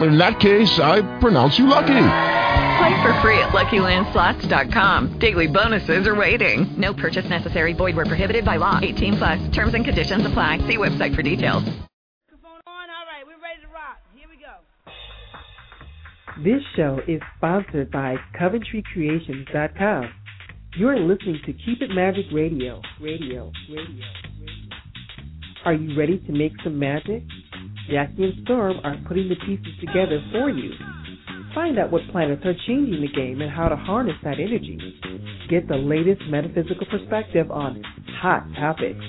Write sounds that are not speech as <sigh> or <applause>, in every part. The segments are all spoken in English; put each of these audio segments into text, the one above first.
In that case, I pronounce you lucky. Play for free at LuckyLandSlots.com. Daily bonuses are waiting. No purchase necessary. Void where prohibited by law. 18 plus. Terms and conditions apply. See website for details. This show is sponsored by CoventryCreations.com. You're listening to Keep It Magic Radio. Radio. Radio. Are you ready to make some magic? Jacki and Storm are putting the pieces together for you. Find out what planets are changing the game and how to harness that energy. Get the latest metaphysical perspective on hot topics.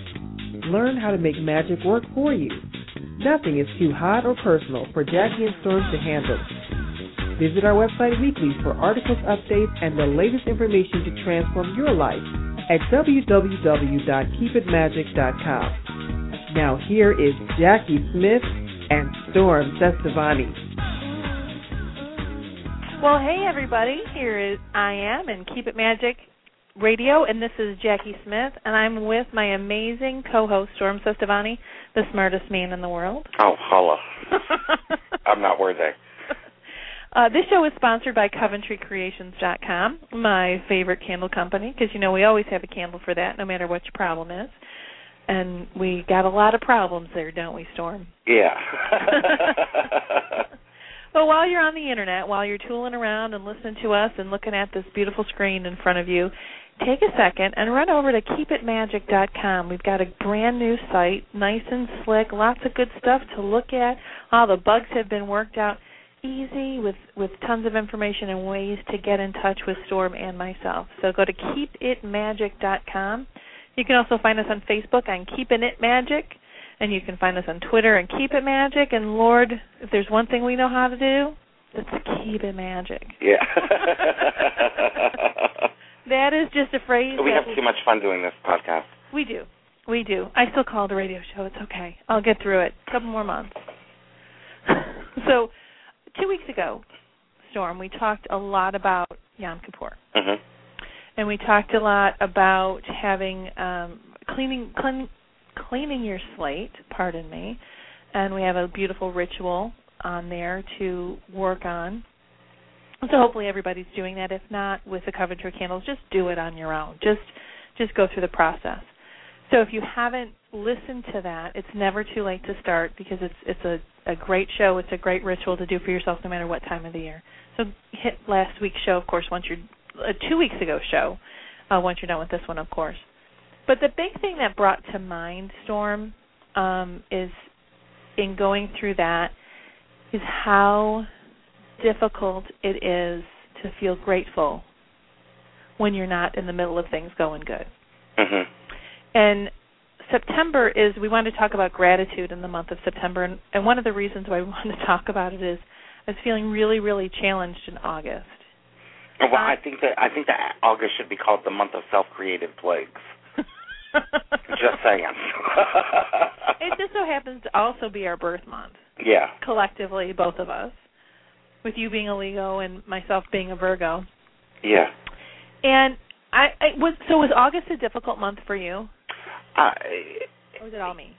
Learn how to make magic work for you. Nothing is too hot or personal for Jacki and Storm to handle. Visit our website weekly for articles, updates, and the latest information to transform your life at www.keepitmagic.com. Now here is Jacki Smith and Storm Cestavani. Well, hey everybody, here is I am in Keep It Magic Radio, and this is Jacki Smith, and I'm with my amazing co-host Storm Cestavani, the smartest man in the world. Oh, holla! <laughs> I'm not worthy. Uh, this show is sponsored by CoventryCreations.com, my favorite candle company, because you know we always have a candle for that, no matter what your problem is. And we got a lot of problems there, don't we, Storm? Yeah. <laughs> <laughs> But while you're on the internet, while you're tooling around and listening to us and looking at this beautiful screen in front of you, take a second and run over to keepitmagic.com. We've got a brand new site, nice and slick, lots of good stuff to look at. All the bugs have been worked out easy with with tons of information and ways to get in touch with Storm and myself. So go to keepitmagic.com. You can also find us on Facebook on Keeping It Magic, and you can find us on Twitter and Keep It Magic. And Lord, if there's one thing we know how to do, it's keep it magic. Yeah. <laughs> That is just a phrase. we have too much fun doing this podcast. We do. We do. I still call it a radio show. It's okay. I'll get through it. A couple more months. <laughs> so, two weeks ago, Storm, we talked a lot about Yom Kippur. hmm And we talked a lot about having um cleaning clean, cleaning your slate, pardon me. And we have a beautiful ritual on there to work on. So hopefully everybody's doing that. If not, with the Coventry candles, just do it on your own. Just just go through the process. So if you haven't listened to that, it's never too late to start because it's it's a, a great show. It's a great ritual to do for yourself no matter what time of the year. So hit last week's show, of course, once you're uh, two weeks ago show, uh, once you're done with this one, of course. But the big thing that brought to mind Storm um, is in going through that is how difficult it is to feel grateful when you're not in the middle of things going good. hmm And September is we wanted to talk about gratitude in the month of September and, and one of the reasons why we <laughs> wanted to talk about it is I was feeling really, really challenged in August. Well, I think that I think that August should be called the month of self-created plagues. <laughs> Just saying. <laughs> it just so happens to also be our birth month, yeah. collectively, both of us. With you being a Leo and myself being a Virgo. Yeah. And I, I was so was August a difficult month for you? Uh, Or was it all me?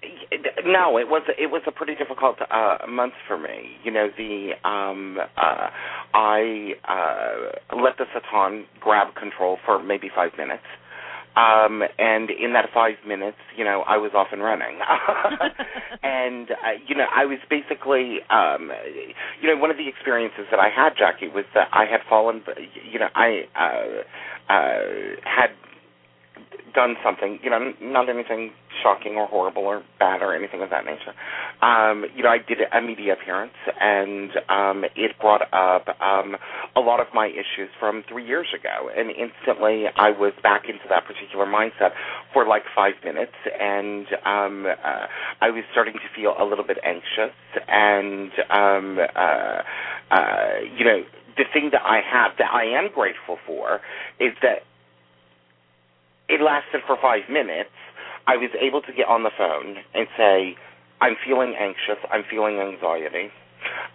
no, it was it was a pretty difficult uh month for me. You know, the um uh I uh let the Satan grab control for maybe 5 minutes. Um and in that 5 minutes, you know, I was off and running. <laughs> and uh, you know, I was basically um you know, one of the experiences that I had, Jacki, was that I had fallen you know, I uh uh had done something, you know, not anything shocking or horrible or bad or anything of that nature. Um, you know, I did a media appearance and um it brought up um a lot of my issues from three years ago. And instantly I was back into that particular mindset for like five minutes. And um uh, I was starting to feel a little bit anxious. And um uh uh you know the thing that I have that I am grateful for is that it lasted for five minutes. I was able to get on the phone and say, I'm feeling anxious. I'm feeling anxiety.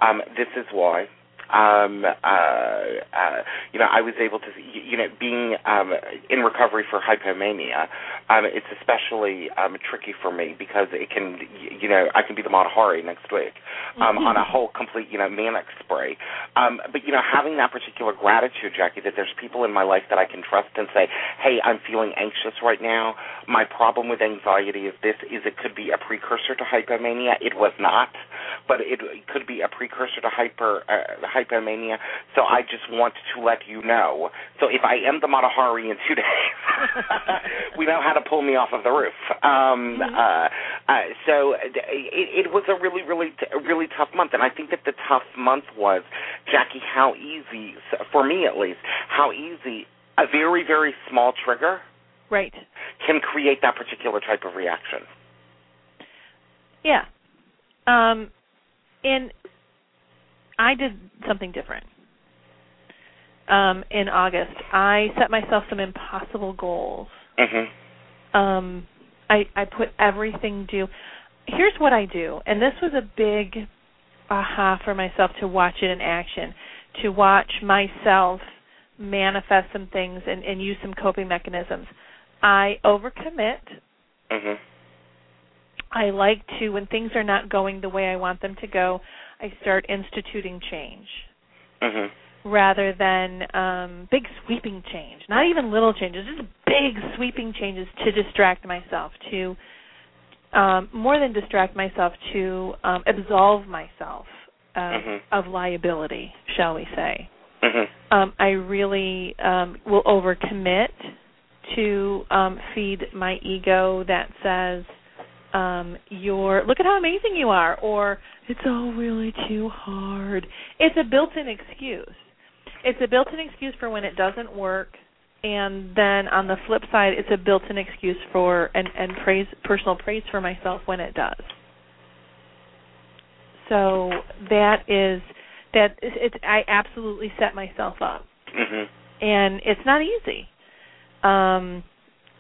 Um, this is why um, uh, uh, you know, I was able to, you know, being um, in recovery for hypomania, um, it's especially um, tricky for me because it can, you know, I can be the Mata Hari next week um, mm-hmm. on a whole complete, you know, manic spree. Um, but you know, having that particular gratitude, Jacki, that there's people in my life that I can trust and say, hey, I'm feeling anxious right now. My problem with anxiety is this: is it could be a precursor to hypomania. It was not, but it, it could be a precursor to hyper. Uh, hypomania. So I just want to let you know. So if I am the Mata Hari in two <laughs> days, we know how to pull me off of the roof. Um, mm-hmm. uh, uh, so it, it was a really, really, really tough month, and I think that the tough month was Jacki. How easy, for me at least, how easy a very, very small trigger, right, can create that particular type of reaction. Yeah. Um, and I did something different. Um, in August, I set myself some impossible goals. Mm-hmm. Um, I I put everything due. Here's what I do, and this was a big aha for myself to watch it in action, to watch myself manifest some things and, and use some coping mechanisms. I overcommit. Mm-hmm. I like to when things are not going the way I want them to go. I start instituting change mm-hmm. rather than um, big sweeping change. Not even little changes, just big sweeping changes to distract myself, to um, more than distract myself, to um, absolve myself of, mm-hmm. of liability, shall we say. Mm-hmm. Um, I really um, will overcommit to um, feed my ego that says, um, you're look at how amazing you are, or it's all really too hard. It's a built-in excuse. It's a built-in excuse for when it doesn't work, and then on the flip side, it's a built-in excuse for and and praise personal praise for myself when it does. So that is that it's I absolutely set myself up, mm-hmm. and it's not easy. Um,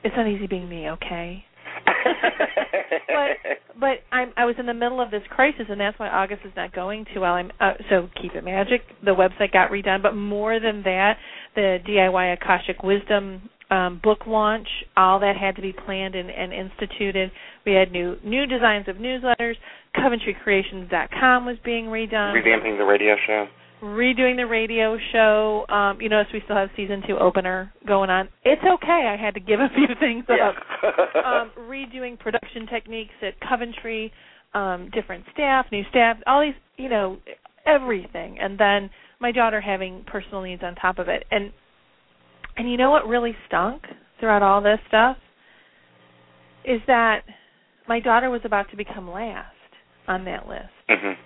it's not easy being me, okay? But but I'm I was in the middle of this crisis, and that's why August is not going too well. I'm uh, so keep it magic. The website got redone, but more than that, the DIY Akashic Wisdom um, book launch, all that had to be planned and, and instituted. We had new new designs of newsletters. CoventryCreations.com was being redone. Revamping the radio show redoing the radio show. Um, you notice we still have season two opener going on. It's okay. I had to give a few things yeah. up. <laughs> um, redoing production techniques at Coventry, um, different staff, new staff, all these, you know, everything. And then my daughter having personal needs on top of it. And and you know what really stunk throughout all this stuff is that my daughter was about to become last on that list. Mm-hmm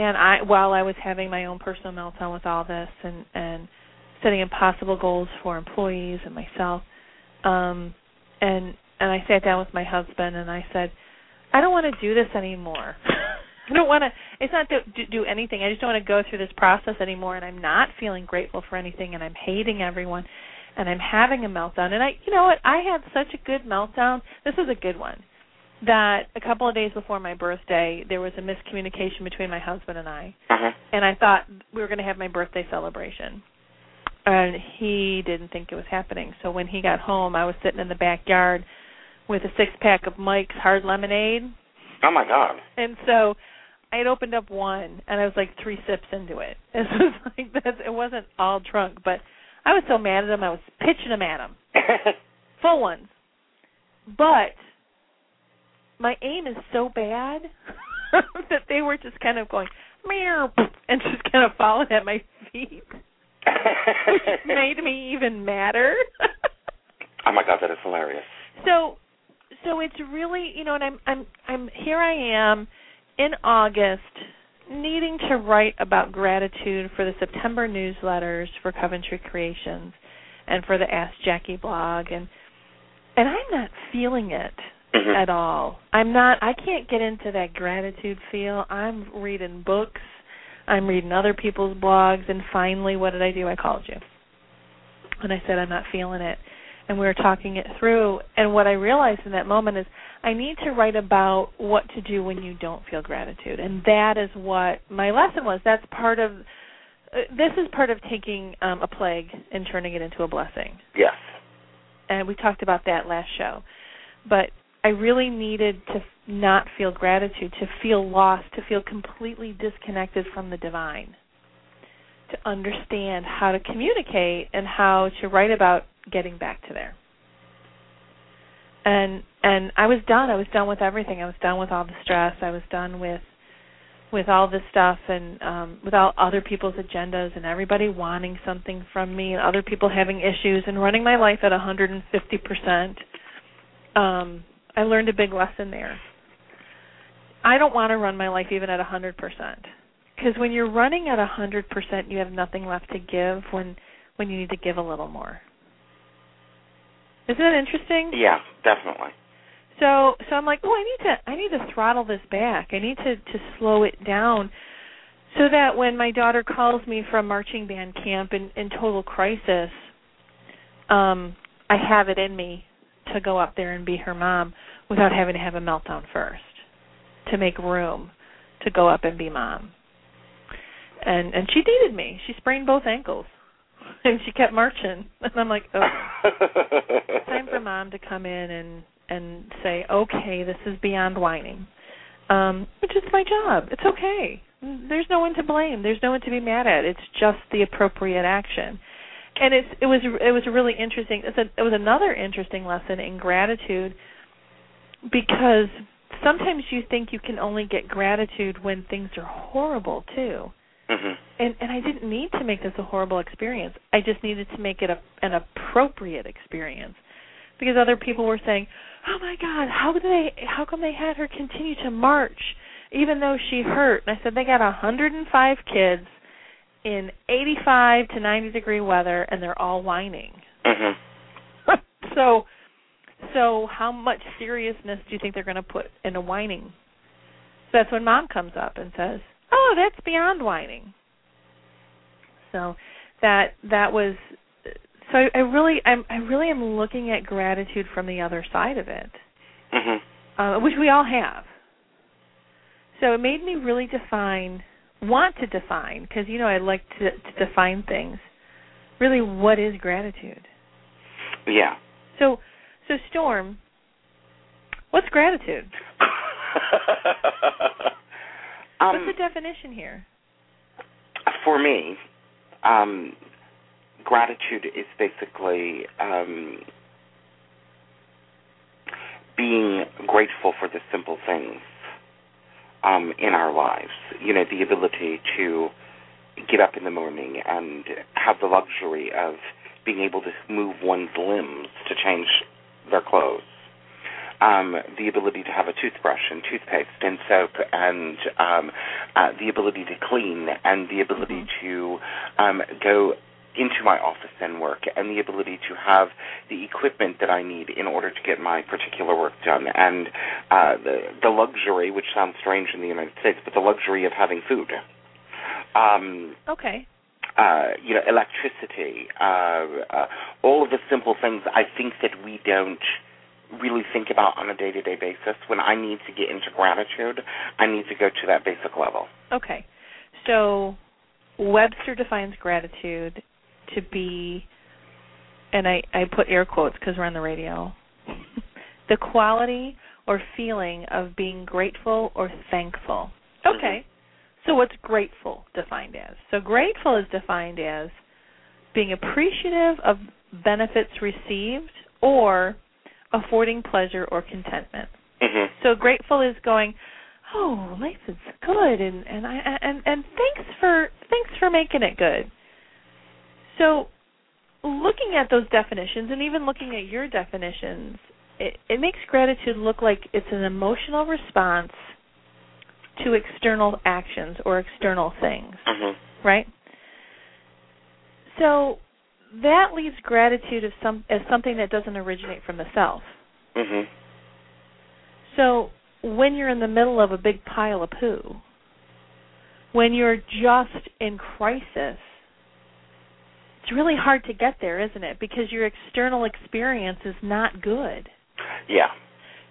and I while I was having my own personal meltdown with all this and and setting impossible goals for employees and myself um and and I sat down with my husband and I said I don't want to do this anymore. <laughs> I don't want to it's not to do anything. I just don't want to go through this process anymore and I'm not feeling grateful for anything and I'm hating everyone and I'm having a meltdown and I you know what I had such a good meltdown. This is a good one that a couple of days before my birthday there was a miscommunication between my husband and I. Uh-huh. And I thought we were going to have my birthday celebration. And he didn't think it was happening. So when he got home, I was sitting in the backyard with a six pack of Mike's hard lemonade. Oh my god. And so I had opened up one and I was like three sips into it. <laughs> It was like that it wasn't all drunk, but I was so mad at him I was pitching them at him. <laughs> Full ones. But my aim is so bad <laughs> that they were just kind of going meow and just kind of falling at my feet, which <laughs> made me even madder. oh my god, that is hilarious. So, so it's really you know, and I'm I'm I'm here. I am in August, needing to write about gratitude for the September newsletters for Coventry Creations and for the Ask Jacki blog, and and I'm not feeling it mm-hmm. at all. I'm not I can't get into that gratitude feel. I'm reading books, I'm reading other people's blogs and finally what did I do? I called you. And I said I'm not feeling it. And we were talking it through and what I realized in that moment is I need to write about what to do when you don't feel gratitude. And that is what my lesson was. That's part of uh, this is part of taking um, a plague and turning it into a blessing. Yes. And we talked about that last show. But I really needed to not feel gratitude, to feel lost, to feel completely disconnected from the divine, to understand how to communicate and how to write about getting back to there. And and I was done. I was done with everything. I was done with all the stress. I was done with with all this stuff and um with all other people's agendas and everybody wanting something from me and other people having issues and running my life at 150%. Um I learned a big lesson there. I don't want to run my life even at 100%. Because when you're running at 100%, you have nothing left to give when when you need to give a little more. Isn't that interesting? Yeah, definitely. So so I'm like, oh, I need to I need to throttle this back. I need to to slow it down so that when my daughter calls me from marching band camp in in total crisis, um I have it in me to go up there and be her mom without having to have a meltdown first. To make room to go up and be mom. And and she needed me. She sprained both ankles. <laughs> And she kept marching. <laughs> And I'm like, oh <laughs> time for mom to come in and and say, okay, this is beyond whining, um, which is my job. It's okay. There's no one to blame. There's no one to be mad at. It's just the appropriate action. And it's it was it was a really interesting. It's a, it was another interesting lesson in gratitude because sometimes you think you can only get gratitude when things are horrible too. Mhm. And and I didn't need to make this a horrible experience. I just needed to make it a, an appropriate experience because other people were saying, "Oh my God, how did they? How come they had her continue to march even though she hurt?" And I said, "They got a 105 kids in 85 to 90 degree weather, and they're all whining. Mhm. <laughs> so, so how much seriousness do you think they're going to put into whining?" So that's when mom comes up and says, "Oh, that's beyond whining." So that that was so I, I really I'm I really am looking at gratitude from the other side of it, Mhm. uh, which we all have. So it made me really define, want to define, because you know I like to, to define things. Really, what is gratitude? Yeah. So, so Storm, what's gratitude? <laughs> um, what's the definition here? for me, um, gratitude is basically um, being grateful for the simple things um, in our lives. You know, the ability to get up in the morning and have the luxury of being able to move one's limbs to change their clothes. Um, the ability to have a toothbrush and toothpaste and soap and um, uh, the ability to clean and the ability to um, go into my office and work and the ability to have the equipment that I need in order to get my particular work done and uh, the the luxury, which sounds strange in the United States, but the luxury of having food. Um, Okay. uh, you know, electricity, uh, uh, all of the simple things I think that we don't really think about on a day-to-day basis. When I need to get into gratitude, I need to go to that basic level. Okay. So Webster defines gratitude to be, and I, I put air quotes because we're on the radio, <laughs> the quality or feeling of being grateful or thankful. Okay. So what's grateful defined as? So grateful is defined as being appreciative of benefits received or affording pleasure or contentment. hmm So grateful is going, oh, life is good, and and I and and thanks for thanks for making it good. So, looking at those definitions, and even looking at your definitions, it, it makes gratitude look like it's an emotional response to external actions or external things, hmm right? So that leaves gratitude as some as something that doesn't originate from the self. hmm So when you're in the middle of a big pile of poo, when you're just in crisis, it's really hard to get there, isn't it? Because your external experience is not good. Yeah.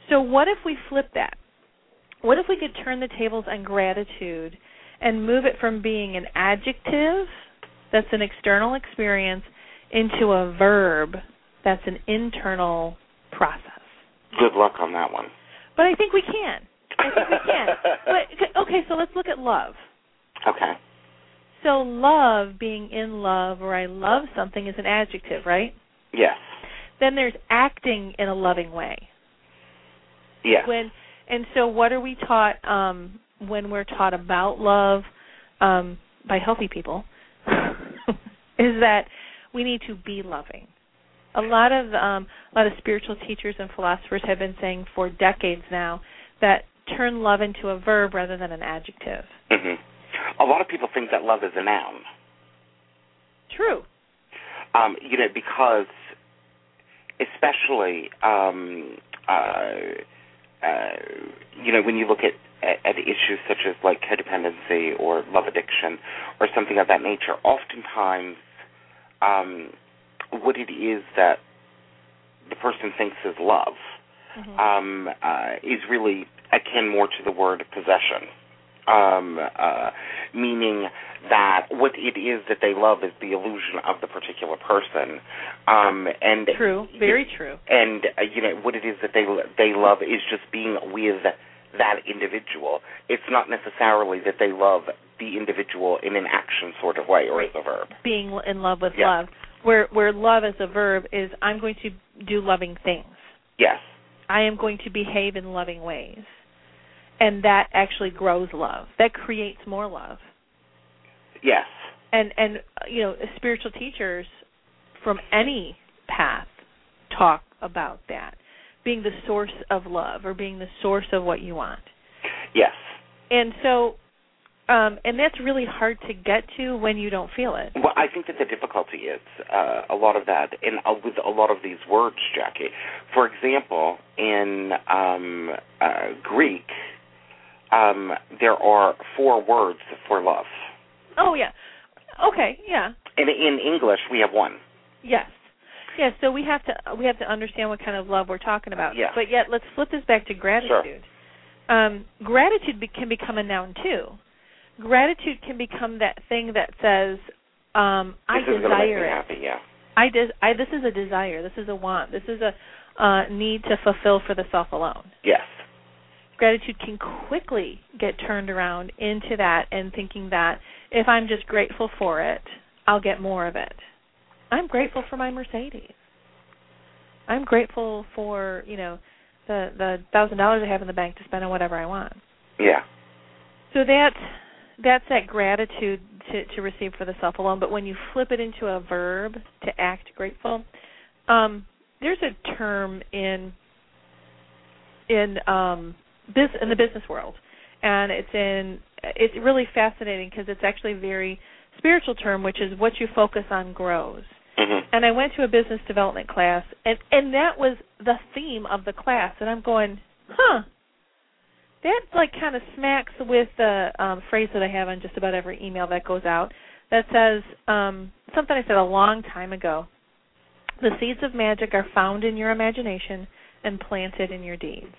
So what if we flip that? What if we could turn the tables on gratitude and move it from being an adjective that's an external experience into a verb that's an internal process? Good luck on that one. But I think we can. I think we can. <laughs> but okay, so let's look at love. Okay. So love, being in love or I love something is an adjective, right? Yes. Then there's acting in a loving way. Yes. When and so what are we taught um when we're taught about love um by healthy people <laughs> is that we need to be loving. A lot of um a lot of spiritual teachers and philosophers have been saying for decades now that turn love into a verb rather than an adjective. hmm A lot of people think that love is a noun. True. Um, you know, because especially um, uh, uh, you know when you look at, at at issues such as like codependency or love addiction or something of that nature, oftentimes um, what it is that the person thinks is love Mhm. um, uh, is really akin more to the word possession, um, uh, meaning that what it is that they love is the illusion of the particular person, um, and True. Very true. and uh, you know what it is that they they love is just being with that individual. It's not necessarily that they love the individual in an action sort of way or as a verb. Being in love with Yeah. love. Where where love as a verb is I'm going to do loving things. Yes. I am going to behave in loving ways. And that actually grows love. That creates more love. Yes. And and you know, spiritual teachers from any path talk about that. Being the source of love or being the source of what you want. Yes. And so um and that's really hard to get to when you don't feel it. Well, I think that the difficulty is uh, a lot of that, and uh, with a lot of these words, Jacki. For example, in um, uh, Greek, um, there are four words for love. Oh yeah. Okay, yeah. And in English, we have one. Yes. Yeah, so we have to we have to understand what kind of love we're talking about. Yeah. But yet let's flip this back to gratitude. Um gratitude be- can become a noun too. Gratitude can become that thing that says um I This is going to make me desire it. happy. Yeah. I des- I this is a desire. This is a want. This is a uh need to fulfill for the self alone. Yes. Gratitude can quickly get turned around into that and thinking that if I'm just grateful for it, I'll get more of it. I'm grateful for my Mercedes. I'm grateful for, you know, the the thousand dollars I have in the bank to spend on whatever I want. Yeah. So that's that's that gratitude to, to receive for the self alone. But when you flip it into a verb to act grateful, um, there's a term in in um, in the business world, and it's in it's really fascinating because it's actually a very spiritual term, which is what you focus on grows. hmm And I went to a business development class, and and that was the theme of the class. And I'm going, huh? That like kind of smacks with the um, phrase that I have on just about every email that goes out that says um, something I said a long time ago. The seeds of magic are found in your imagination and planted in your deeds.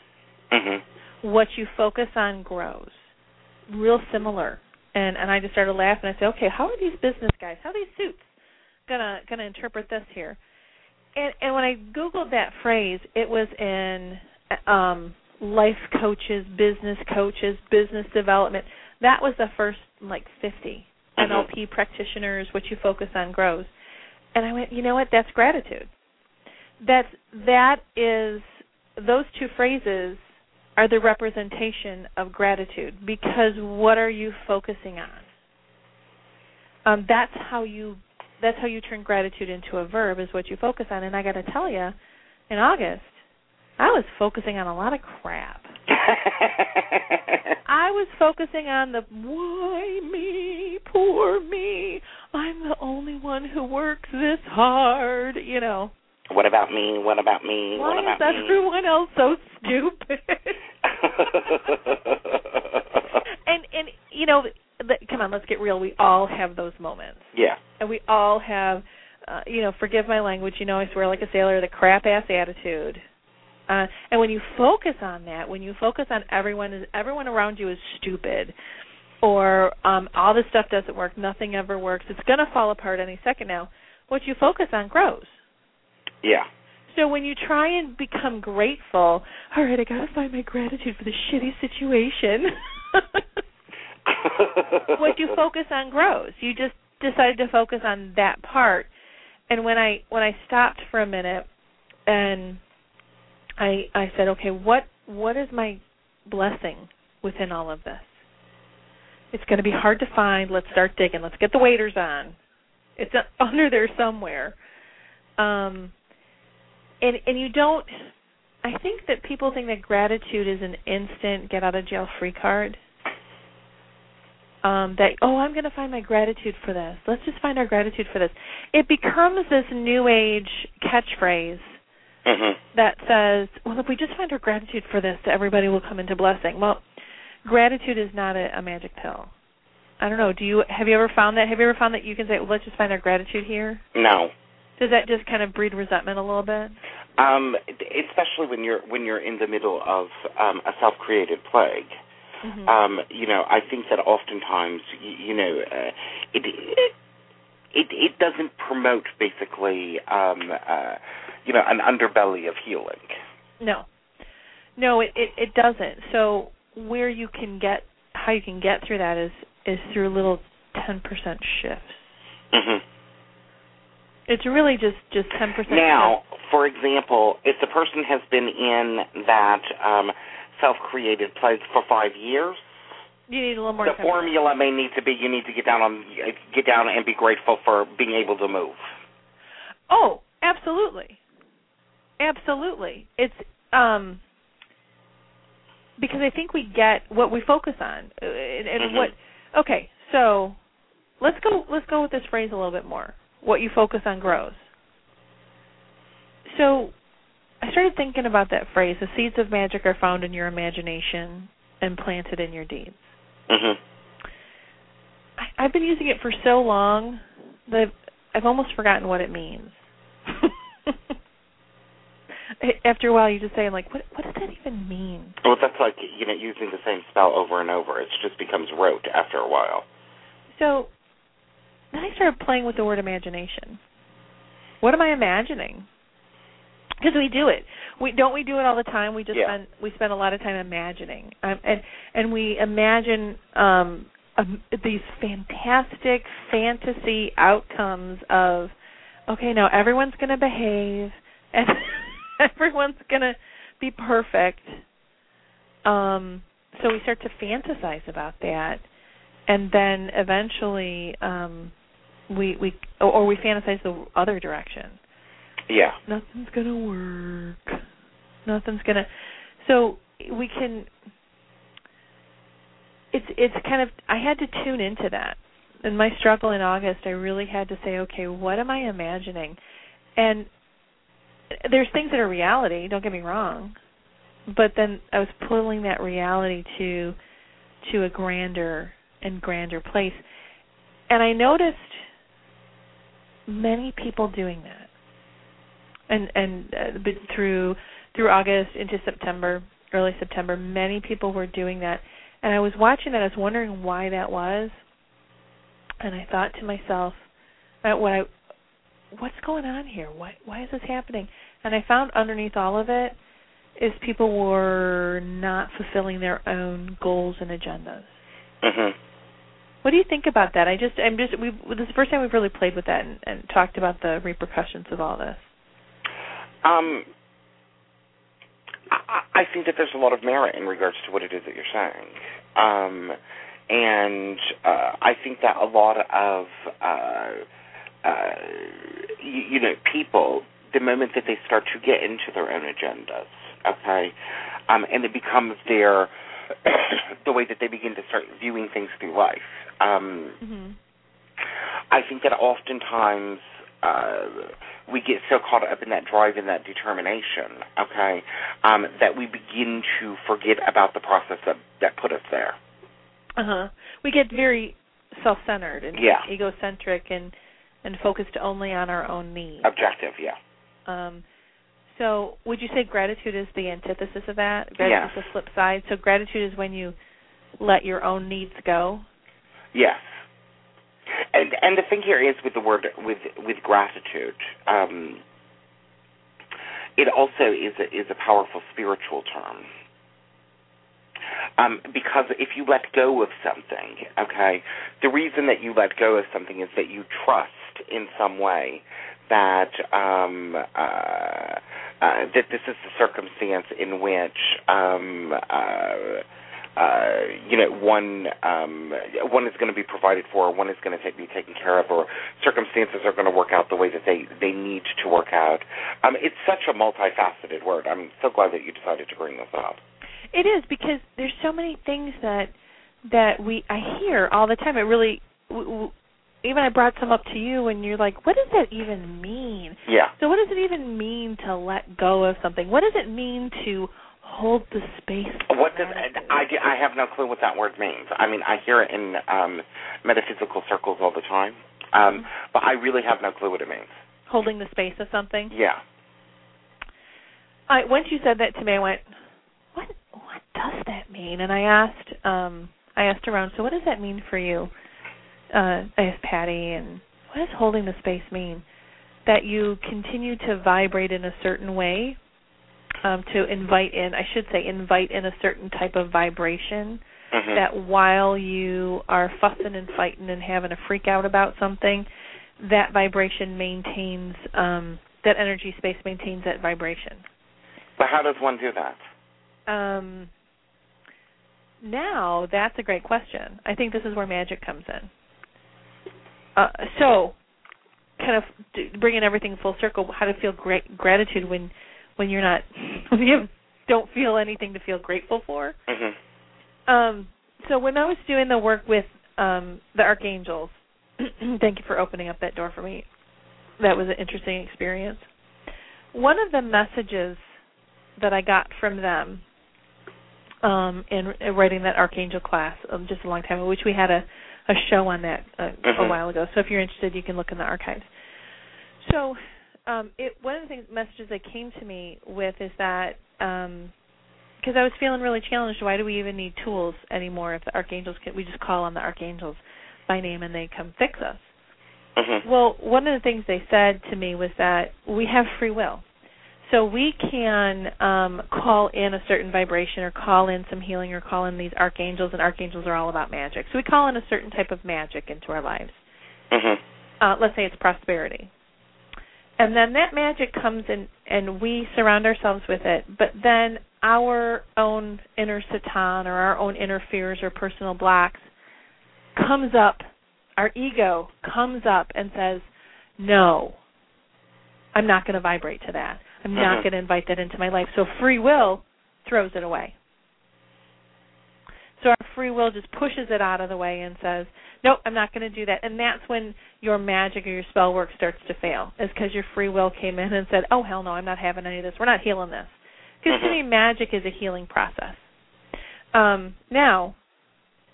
hmm What you focus on grows. Real similar. And and I just started laughing. I said, okay, how are these business guys? How are these suits gonna gonna interpret this here? And and when I googled that phrase, it was in um, life coaches, business coaches, business development. That was the first like 50 Mhm. NLP practitioners. What you focus on grows. And I went, you know what? That's gratitude. That's that is those two phrases are the representation of gratitude because what are you focusing on? Um, that's how you that's how you turn gratitude into a verb is what you focus on. And I got to tell you, in August, I was focusing on a lot of crap. <laughs> I was focusing on the why me, poor me. I'm the only one who works this hard, you know. What about me? What about me? Why what is about me? everyone else so stupid? <laughs> and and you know, come on, let's get real. We all have those moments, yeah. and we all have, uh, you know, forgive my language. You know, I swear like a sailor, the crap ass attitude. Uh, and when you focus on that, when you focus on everyone is everyone around you is stupid, or um, all this stuff doesn't work, nothing ever works, it's going to fall apart any second now. What you focus on grows. Yeah. So when you try and become grateful, all right, I got to find my gratitude for the shitty situation. <laughs> what you focus on grows. You just decided to focus on that part. And when I when I stopped for a minute and I I said, okay, what what is my blessing within all of this? It's going to be hard to find. Let's start digging. Let's get the waiters on. It's <laughs> under there somewhere. Um, and and you don't. I think that people think that gratitude is an instant get out of jail free card. Um, that oh, I'm going to find my gratitude for this. Let's just find our gratitude for this. It becomes this new age catchphrase mm-hmm. that says, well, if we just find our gratitude for this, everybody will come into blessing. Well, gratitude is not a, a magic pill. I don't know. Do you have you ever found that? Have you ever found that you can say, well, let's just find our gratitude here? No. Does that just kind of breed resentment a little bit? Um, especially when you're when you're in the middle of um, a self-created plague. Mm-hmm. Um, you know, I think that oftentimes, you, you know, uh, it, it it doesn't promote basically, um, uh, you know, an underbelly of healing. No, no, it, it it doesn't. So where you can get how you can get through that is is through little ten percent shifts. Mm-hmm. It's really just just ten percent. Now, for example, if the person has been in that um, self-created place for five years, you need a little more. The formula may need to be you need to get down on get down and be grateful for being able to move. Oh, absolutely, absolutely. It's um because I think we get what we focus on uh, and, and mm-hmm. what. Okay, so let's go let's go with this phrase a little bit more. What you focus on grows. So I started thinking about that phrase. The seeds of magic are found in your imagination and planted in your deeds. Mm-hmm. I, I've been using it for so long that I've, I've almost forgotten what it means. <laughs> After a while, you just say, "Like, what? What does that even mean?" Well, that's like you know using the same spell over and over. It just becomes rote after a while. So then I started playing with the word imagination. What am I imagining? Because we do it. We don't we do it all the time. We just yeah. spend we spend a lot of time imagining, um, and and we imagine um, um, these fantastic fantasy outcomes of, okay, now everyone's going to behave, and <laughs> everyone's going to be perfect. Um, so we start to fantasize about that, and then eventually um, we we or we fantasize the other direction. Yeah. Nothing's gonna work. Nothing's gonna. So we can. It's it's kind of I had to tune into that. In my struggle in August, I really had to say, okay, what am I imagining? And there's things that are reality. Don't get me wrong, but then I was pulling that reality to to a grander and grander place, and I noticed many people doing that and and uh, through through August into September, early September, many people were doing that, and I was watching that. I was wondering why that was, and I thought to myself, uh, what I, what's going on here? Why why is this happening? And I found underneath all of it is people were not fulfilling their own goals and agendas. Mhm. What do you think about that? I just I'm just we this is the first time we've really played with that and, and talked about the repercussions of all this. Um, I, I think that there's a lot of merit in regards to what it is that you're saying. Um, and uh, I think that a lot of, uh, uh, you, you know, people, the moment that they start to get into their own agendas, okay, um, and it becomes their, <coughs> the way that they begin to start viewing things through life. Um, mm-hmm. I think that oftentimes uh, we get so caught up in that drive and that determination, okay, um, that we begin to forget about the process that that put us there. Uh huh. We get very self-centered and yeah. egocentric and and focused only on our own needs. Objective, yeah. Um, So, would you say gratitude is the antithesis of that? Gratitude Yes. is the flip side. So, gratitude is when you let your own needs go. Yes. And and the thing here is with the word with with gratitude, um, it also is a, is a powerful spiritual term. Um, because if you let go of something, okay, the reason that you let go of something is that you trust in some way that um, uh, uh, that this is the circumstance in which um, uh, uh, you know, one um, one is going to be provided for, one is going to take, be taken care of, or circumstances are going to work out the way that they they need to work out. Um, it's such a multifaceted word. I'm so glad that you decided to bring this up. It is because there's so many things that that we I hear all the time. It really w- w- even I brought some up to you and you're like, what does that even mean? Yeah. So what does it even mean to let go of something? What does it mean to hold the space? What does I, I have no clue what that word means. I mean, I hear it in um, metaphysical circles all the time, um, but I really have no clue what it means. Holding the space of something? Yeah. I once you said that to me, I went, "What? What does that mean?" And I asked, um, I asked around. So, what does that mean for you? Uh, I asked Patty, and what does holding the space mean? That you continue to vibrate in a certain way, um, to invite in. I should say, invite in a certain type of vibration. Mhm. That while you are fussing and fighting and having a freak out about something, that vibration maintains. Um, that energy space maintains that vibration. But how does one do that? Um, now that's a great question. I think this is where magic comes in. Uh, so, kind of bringing everything full circle. How to feel great gratitude when when you're not <laughs> when you don't feel anything to feel grateful for. hmm Um, so when I was doing the work with um, the archangels, <clears throat> thank you for opening up that door for me. That was an interesting experience. One of the messages that I got from them um, in, in writing that archangel class um, just a long time ago, which we had a, a show on that uh, a Mhm. while ago. So if you're interested, you can look in the archives. So um, it, one of the things, messages that came to me with is that um, because I was feeling really challenged. Why do we even need tools anymore if the archangels can? We just call on the archangels by name and they come fix us. hmm Well, one of the things they said to me was that we have free will. So we can um, call in a certain vibration or call in some healing or call in these archangels, and archangels are all about magic. So we call in a certain type of magic into our lives. hmm Uh, let's say it's prosperity. And then that magic comes in and we surround ourselves with it, but then our own inner satan or our own inner fears or personal blocks comes up, our ego comes up and says, No, I'm not going to vibrate to that. I'm not Mhm. going to invite that into my life. So free will throws it away. So our free will just pushes it out of the way and says, "Nope, I'm not going to do that." And that's when your magic or your spell work starts to fail. Is because your free will came in and said, "Oh hell no, I'm not having any of this. We're not healing this." Because to me, magic is a healing process. Um, now,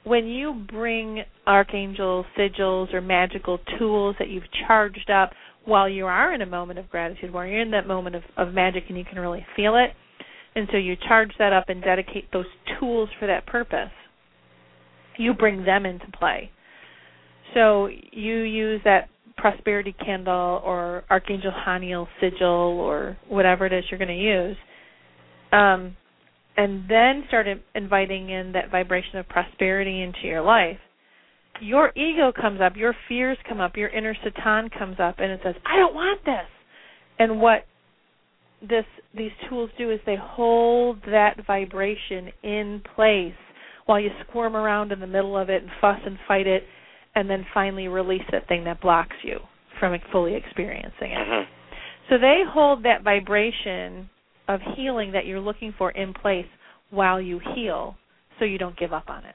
when you bring archangel sigils or magical tools that you've charged up while you are in a moment of gratitude, while you're in that moment of, of magic and you can really feel it, and so you charge that up and dedicate those tools for that purpose, you bring them into play. So you use that prosperity candle or Archangel Haniel sigil or whatever it is you're going to use, um, and then start inviting in that vibration of prosperity into your life. Your ego comes up, your fears come up, your inner Satan comes up, and it says, "I don't want this." And what this these tools do is they hold that vibration in place while you squirm around in the middle of it and fuss and fight it and then finally release that thing that blocks you from fully experiencing it. hmm So they hold that vibration of healing that you're looking for in place while you heal so you don't give up on it.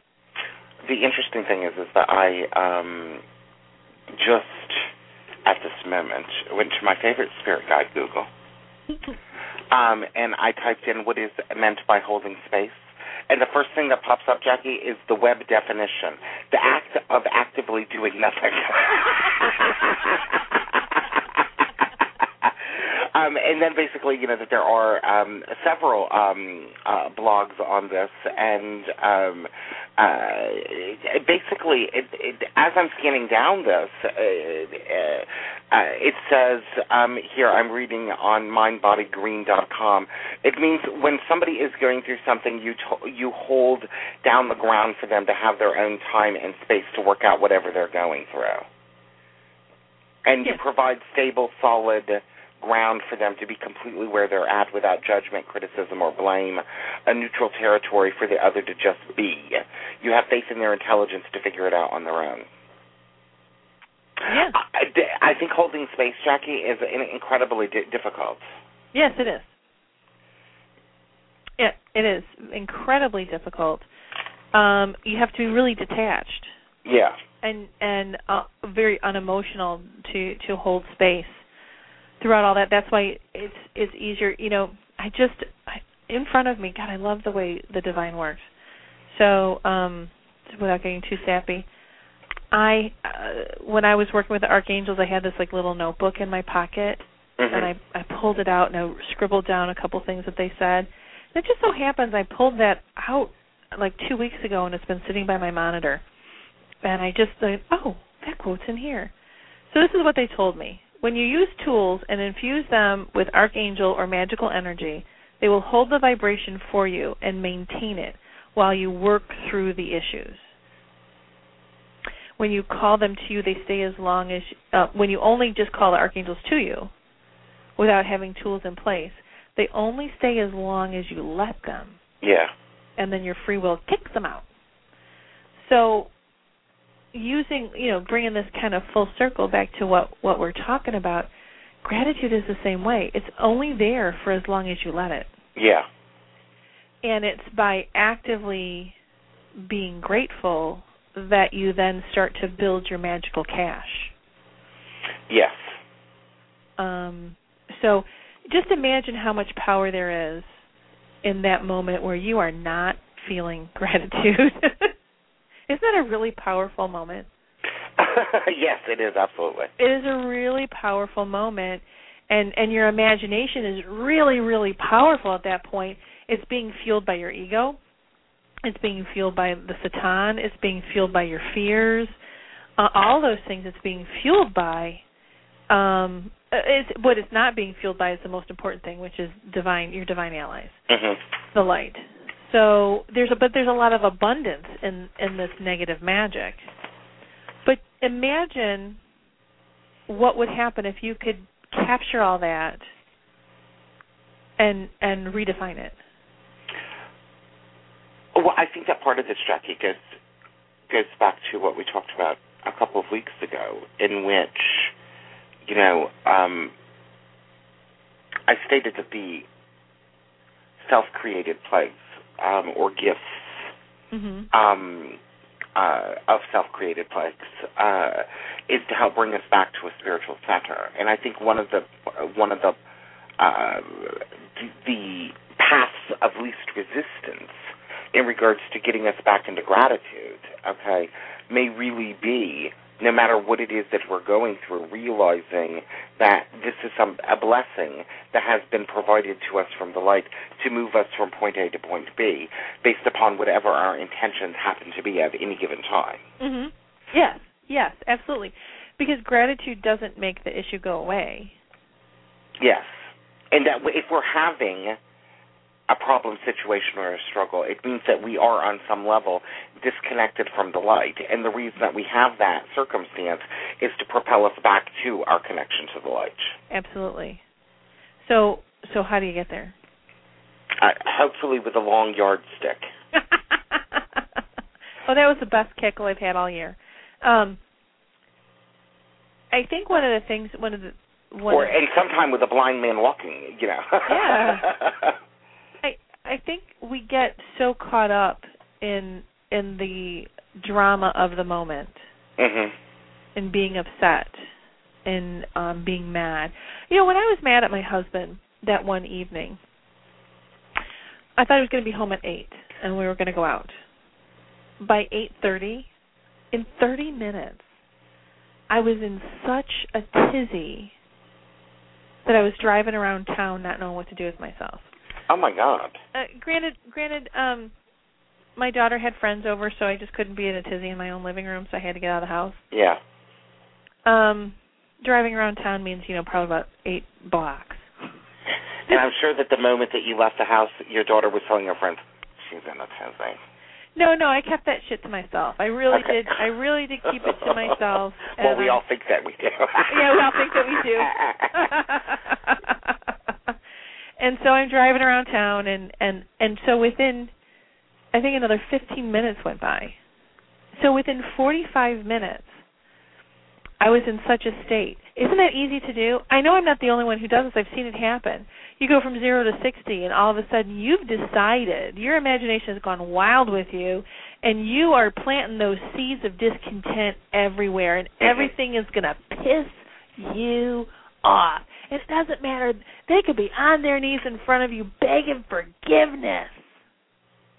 The interesting thing is, is that I um, just at this moment went to my favorite spirit guide, Google, <laughs> um, and I typed in what is meant by holding space. And the first thing that pops up, Jacki, is the web definition: the act of actively doing nothing. <laughs> um, and then basically, you know, that there are um, several um, uh, blogs on this, and um, uh, basically, it, it, as I'm scanning down this, uh, uh, uh, it says um, here I'm reading on mindbodygreen.com. It means when somebody is going through something, you to- you hold down the ground for them to have their own time and space to work out whatever they're going through, and Yes. you provide stable, solid ground for them to be completely where they're at without judgment, criticism, or blame, a neutral territory for the other to just be. You have faith in their intelligence to figure it out on their own. Yeah. I, I think holding space, Jacki, is incredibly di- difficult. Yes, it is. Yeah, it is incredibly difficult. Um, you have to be really detached Yeah. and and uh, very unemotional to to hold space throughout all that. That's why it's it's easier. You know, I just I, in front of me. God, I love the way the divine works. So, um, without getting too sappy, I uh, when I was working with the archangels, I had this like little notebook in my pocket, Mhm. and I I pulled it out and I scribbled down a couple things that they said. And it just so happens I pulled that out like two weeks ago, and it's been sitting by my monitor. And I just thought, oh, that quote's in here. So this is what they told me. When you use tools and infuse them with archangel or magical energy, they will hold the vibration for you and maintain it while you work through the issues. When you call them to you, they stay as long as uh, when you only just call the archangels to you without having tools in place. They only stay as long as you let them Yeah. and then your free will kicks them out. So using, you know, bringing this kind of full circle back to what what we're talking about, gratitude is the same way. It's only there for as long as you let it. Yeah. And it's by actively being grateful that you then start to build your magical cash. Yes. Um, so just imagine how much power there is in that moment where you are not feeling <laughs> gratitude. Isn't that a really powerful moment? <laughs> yes, it is absolutely. It is a really powerful moment and and your imagination is really really powerful at that point. It's being fueled by your ego. It's being fueled by the satan, it's being fueled by your fears. Uh, all those things it's being fueled by um it's what it's not being fueled by is the most important thing, which is divine your divine allies, Mhm. the light. So there's a but there's a lot of abundance in in this negative magic. But imagine what would happen if you could capture all that and and redefine it. Well, I think that part of this, Jacki, goes goes back to what we talked about a couple of weeks ago, in which, you know, um, I stated that the self-created plagues um, or gifts Mhm. um, uh, of self-created plagues uh, is to help bring us back to a spiritual center. And I think one of the one of the uh, the paths of least resistance in regards to getting us back into gratitude, okay, may really be no matter what it is that we're going through, realizing that this is some, a blessing that has been provided to us from the light to move us from point A to point B, based upon whatever our intentions happen to be at any given time. Mm-hmm. Yes. Yes, absolutely. Because gratitude doesn't make the issue go away. Yes, and that if we're having a problem situation or a struggle, it means that we are on some level disconnected from the light. And the reason that we have that circumstance is to propel us back to our connection to the light. Absolutely. So so how do you get there? Uh, hopefully with a long yardstick. <laughs> oh, that was the best kickle I've had all year. Um, I think one of the things, one of the, one or of, and sometime with a blind man walking, you know. Yeah. <laughs> I think we get so caught up in in the drama of the moment, mhm. in being upset, in um being mad. You know, when I was mad at my husband that one evening, I thought he was going to be home at eight, and we were going to go out. By eight thirty, in thirty minutes, I was in such a tizzy that I was driving around town not knowing what to do with myself. Oh my God. Uh, granted, granted, um, my daughter had friends over, so I just couldn't be in a tizzy in my own living room, so I had to get out of the house. Yeah. Um, driving around town means you know probably about eight blocks. And I'm sure that the moment that you left the house, your daughter was telling her friends, "She's in a tizzy." No, no, I kept that shit to myself. I really Okay. did. I really did keep it to myself. <laughs> well, we all think that we do. yeah, we all think that we do. <laughs> and so I'm driving around town, and and and so within, I think another 15 minutes went by. So within 45 minutes, I was in such a state. Isn't that easy to do? I know I'm not the only one who does this. I've seen it happen. You go from zero to 60, and all of a sudden you've decided, your imagination has gone wild with you, and you are planting those seeds of discontent everywhere, and everything is going to piss you off. It doesn't matter. They could be on their knees in front of you begging forgiveness.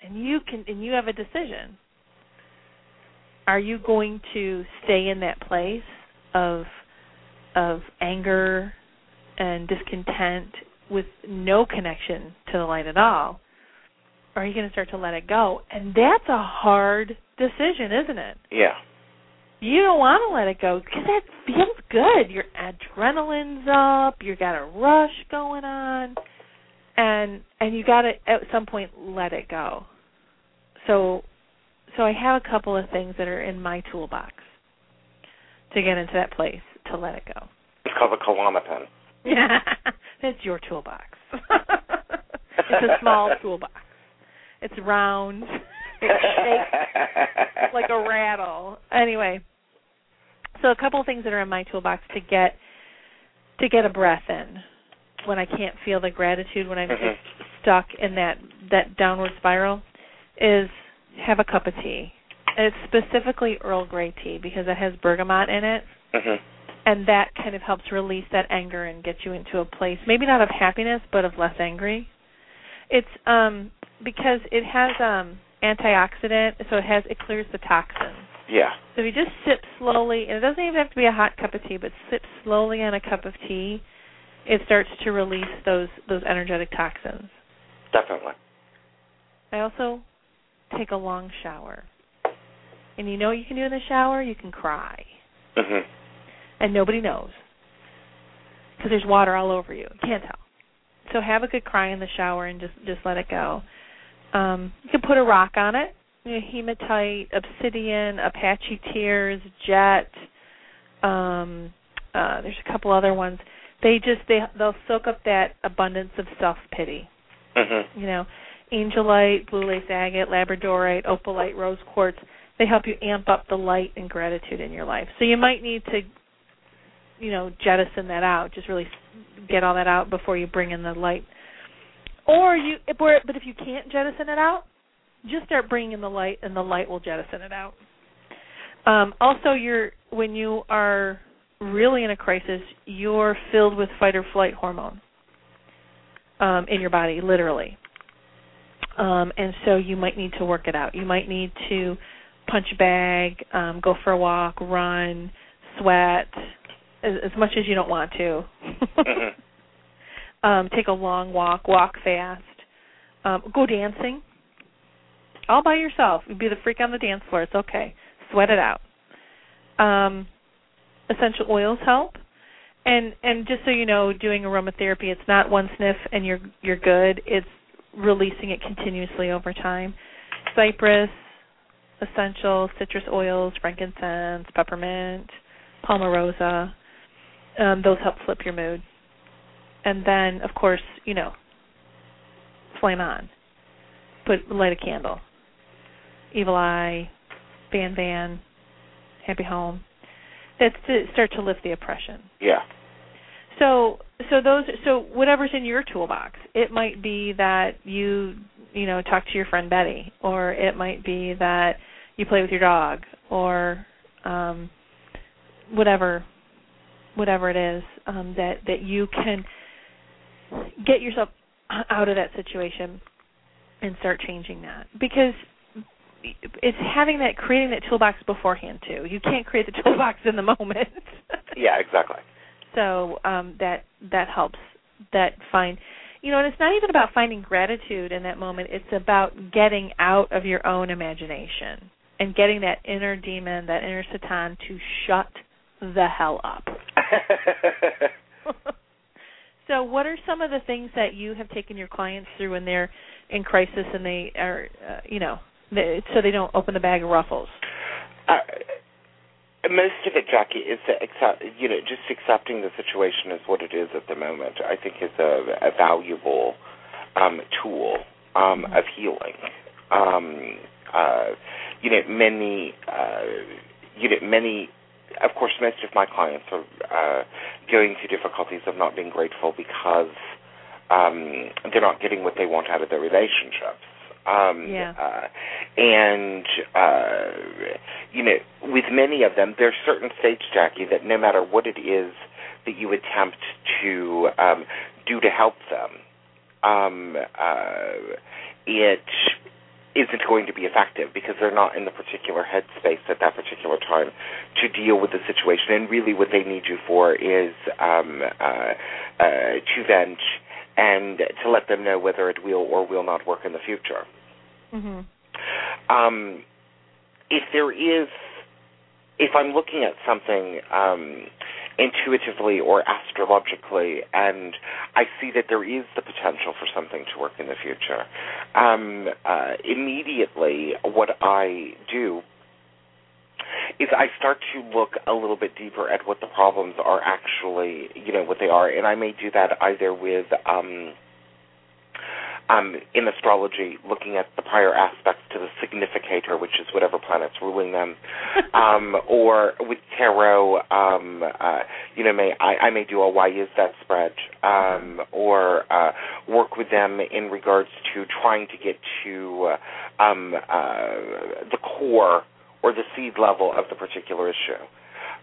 And you can and you have a decision. Are you going to stay in that place of of anger and discontent with no connection to the light at all? Or are you going to start to let it go? And that's a hard decision, isn't it? yeah. You don't want to let it go because that feels good. Your adrenaline's up. You got a rush going on, and and you got to at some point let it go. So, so I have a couple of things that are in my toolbox to get into that place to let it go. It's called a Klonopin. <laughs> That's your toolbox. <laughs> it's a small toolbox. It's round. <laughs> It shakes like a rattle. Anyway, so a couple of things that are in my toolbox to get to get a breath in when I can't feel the gratitude when I'm Mhm. just stuck in that that downward spiral is have a cup of tea. And it's specifically Earl Grey tea because it has bergamot in it hmm and that kind of helps release that anger and get you into a place maybe not of happiness but of less angry. It's um because it has um antioxidant so it has it clears the toxins. Yeah. So if you just sip slowly, and it doesn't even have to be a hot cup of tea, but sip slowly on a cup of tea, it starts to release those those energetic toxins. Definitely. I also take a long shower. And you know what you can do in the shower? You can cry. hmm And nobody knows. Because there's water all over you. You can't tell. So have a good cry in the shower and just just let it go. Um, you can put a rock on it. Hematite, obsidian, Apache tears, jet. Um, uh, there's a couple other ones. They just they they'll soak up that abundance of self pity. hmm You know, angelite, blue lace agate, labradorite, opalite, rose quartz. They help you amp up the light and gratitude in your life. So you might need to, you know, jettison that out. Just really get all that out before you bring in the light. Or you, but if you can't jettison it out, just start bringing in the light, and the light will jettison it out. Um, also, you're when you are really in a crisis, you're filled with fight or flight hormone um, in your body, literally. Um, and so you might need to work it out. You might need to punch a bag, um, go for a walk, run, sweat, as, as much as you don't want to. Mhm. <laughs> um, take a long walk, walk fast, um, go dancing, all by yourself. You'd be the freak on the dance floor. It's okay. Sweat it out. Um, essential oils help. And and just so you know, doing aromatherapy, it's not one sniff and you're you're good. It's releasing it continuously over time. Cypress, essential citrus oils, frankincense, peppermint, palmarosa. Um, those help flip your mood. And then, of course, you know, flame on. Put light a candle. Evil Eye, Van Van, Happy Home. That's to start to lift the oppression. Yeah. So so those so whatever's in your toolbox. It might be that you you know talk to your friend Betty, or it might be that you play with your dog, or um, whatever whatever it is um, that that you can get yourself out of that situation and start changing that because it's having that creating that toolbox beforehand too. You can't create the <laughs> toolbox in the moment. <laughs> Yeah, exactly. So um, that that helps. That find, you know, and it's not even about finding gratitude in that moment. It's about getting out of your own imagination and getting that inner demon, that inner Satan, to shut the hell up. <laughs> so, what are some of the things that you have taken your clients through when they're in crisis and they are, uh, you know, so they don't open the bag of ruffles? Uh, most of it, Jacki, is accept, you know just accepting the situation as what it is at the moment. I think is a, a valuable um, tool um, mm-hmm. of healing. Um, uh, you know, many, uh, you know, many. Of course, most of my clients are uh, going through difficulties of not being grateful because um, they're not getting what they want out of their relationships. Um, yeah. Uh, and uh, you know, with many of them, there's certain states, Jacki, that no matter what it is that you attempt to um, do to help them, um, uh, it isn't going to be effective because they're not in the particular headspace at that particular time to deal with the situation. And really, what they need you for is um, uh, uh, to vent and to let them know whether it will or will not work in the future. Mm-hmm. Um, if there is, if I'm looking at something um, intuitively or astrologically, and I see that there is the potential for something to work in the future, um, uh, immediately what I do is I start to look a little bit deeper at what the problems are actually, you know, what they are, and I may do that either with um, um, in astrology, looking at the prior aspects to the significator, which is whatever planet's ruling them, <laughs> um, or with tarot, um, uh, you know, may I, I may do a why is that spread, um, or uh, work with them in regards to trying to get to uh, um, uh, the core or the seed level of the particular issue.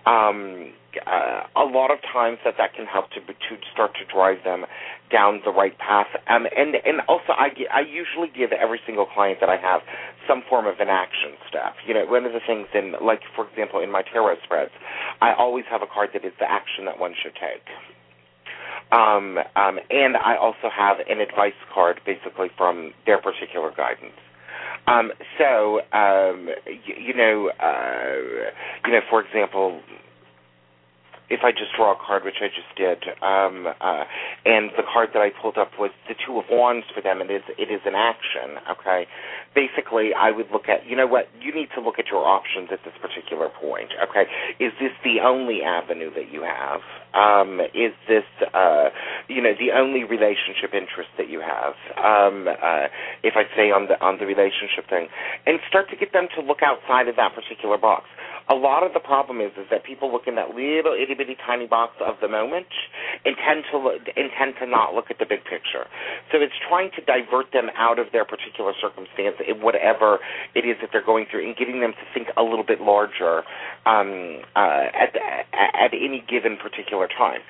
Um, uh, a lot of times that that can help to to start to drive them down the right path. Um, and and also I I usually give every single client that I have some form of an action step. You know, one of the things in like for example in my tarot spreads, I always have a card that is the action that one should take. Um, um, and I also have an advice card basically from their particular guidance. Um, so, um, you, you know, uh, you know, for example, if I just draw a card, which I just did, um, uh, and the card that I pulled up was the Two of Wands for them, and it is, it is an action, okay? Basically, I would look at, you know what, you need to look at your options at this particular point, okay? Is this the only avenue that you have? Um, is this, uh, you know, the only relationship interest that you have? Um, uh, if I say on the, on the relationship thing, and start to get them to look outside of that particular box a lot of the problem is is that people look in that little itty bitty tiny box of the moment and tend to look, and to not look at the big picture. So it's trying to divert them out of their particular circumstance, in whatever it is that they're going through, and getting them to think a little bit larger um, uh, at at any given particular time.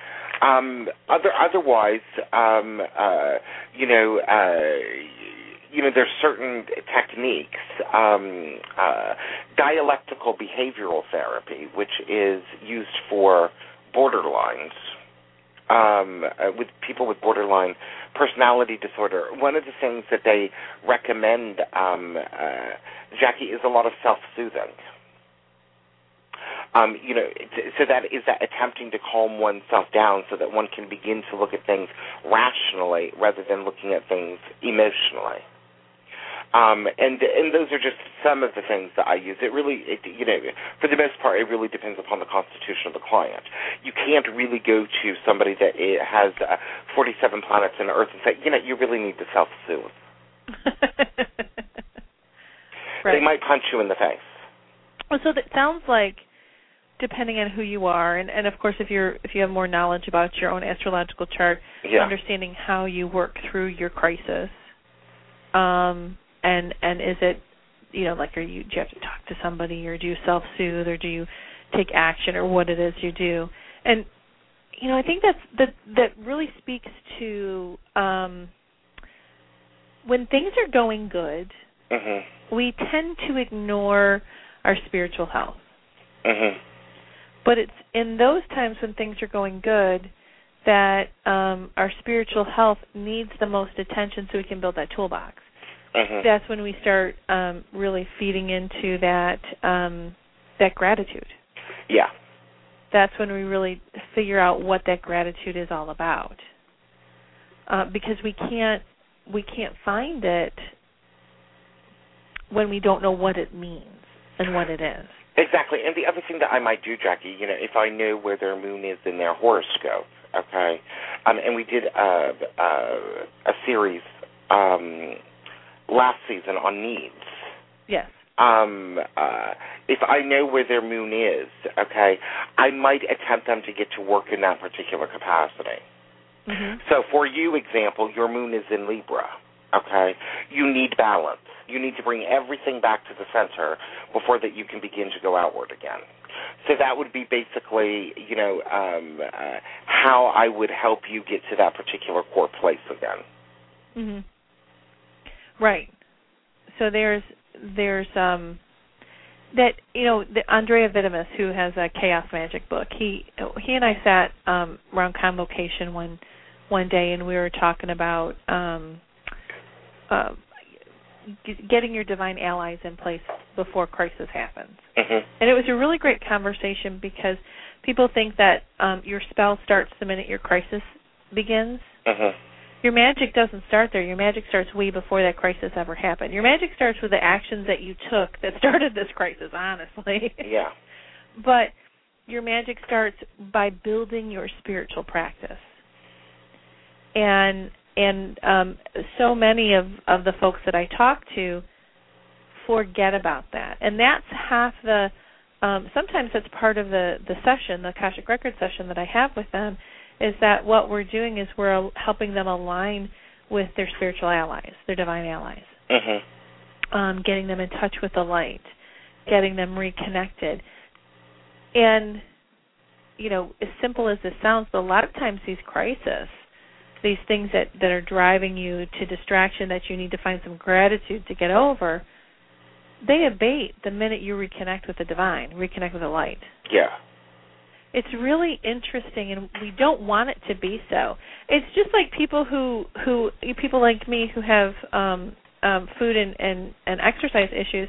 Um, other otherwise, um, uh, you know. Uh, you know, there's certain techniques, um, uh, dialectical behavioral therapy, which is used for borderlines, um, uh, with people with borderline personality disorder. One of the things that they recommend, um, uh, Jacki, is a lot of self-soothing. Um, you know, so that is that attempting to calm oneself down so that one can begin to look at things rationally rather than looking at things emotionally. Um, and and those are just some of the things that I use. It really, it, you know, for the most part, it really depends upon the constitution of the client. You can't really go to somebody that has uh, 47 planets in Earth and say, you know, you really need to self-soothe. <laughs> right. They might punch you in the face. Well, so that sounds like depending on who you are and, and of course if you're if you have more knowledge about your own astrological chart yeah. understanding how you work through your crisis um and and is it you know like are you do you have to talk to somebody or do you self soothe or do you take action or what it is you do and you know i think that's that that really speaks to um when things are going good mm-hmm. we tend to ignore our spiritual health mm-hmm. But it's in those times when things are going good that um, our spiritual health needs the most attention so we can build that toolbox. Mhm. That's when we start um, really feeding into that um, that gratitude. Yeah. That's when we really figure out what that gratitude is all about. Uh, because we can't we can't find it when we don't know what it means and what it is. Exactly. And the other thing that I might do, Jacki, you know, if I knew where their moon is in their horoscope, okay, um, and we did a, a, a series um, last season on needs. Yes. Um, uh, if I know where their moon is, okay, I might attempt them to get to work in that particular capacity. Mhm. So, for you, example, your moon is in Libra. Okay, you need balance. You need to bring everything back to the center before that you can begin to go outward again. So that would be basically, you know, um, uh, how I would help you get to that particular core place again. Mhm. Right. So there's there's um that you know the Andrieh Vitimus who has a chaos magic book. He he and I sat um around convocation one one day and we were talking about um uh, g- getting your divine allies in place before crisis happens. hmm And it was a really great conversation because people think that um your spell starts the minute your crisis begins hmm your magic doesn't start there. Your magic starts way before that crisis ever happened. Your magic starts with the actions that you took that <laughs> started this crisis, honestly. Yeah. <laughs> but your magic starts by building your spiritual practice. And and um so many of of the folks that I talk to forget about that. And that's half the um sometimes that's part of the the session, the Akashic Record session that I have with them is that what we're doing is we're helping them align with their spiritual allies, their divine allies, hmm um, getting them in touch with the light, getting them reconnected. And, you know, as simple as this sounds, but a lot of times these crises, these things that, that are driving you to distraction that you need to find some gratitude to get over, they abate the minute you reconnect with the divine, reconnect with the light Yeah. It's really interesting and we don't want it to be so. It's just like people who who people like me who have um um food and and and exercise issues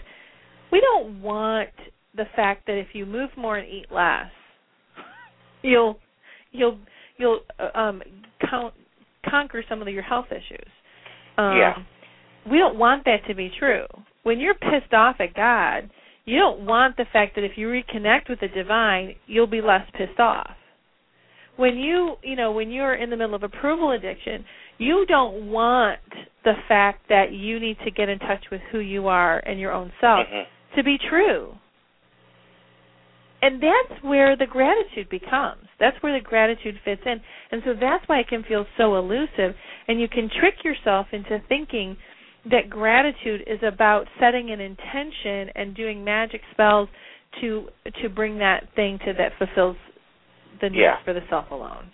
we don't want the fact that if you move more and eat less you'll you'll you'll uh, um count, conquer some of your health issues. Um Yeah. we don't want that to be true. When you're pissed off at god you don't want the fact that if you reconnect with the divine, you'll be less pissed off. When you, you know, when you're in the middle of approval addiction, you don't want the fact that you need to get in touch with who you are and your own self hmm to be true. And that's where the gratitude becomes. That's where the gratitude fits in. And so that's why it can feel so elusive and you can trick yourself into thinking that gratitude is about setting an intention and doing magic spells to to bring that thing to that fulfills the needs Yeah. for the self alone.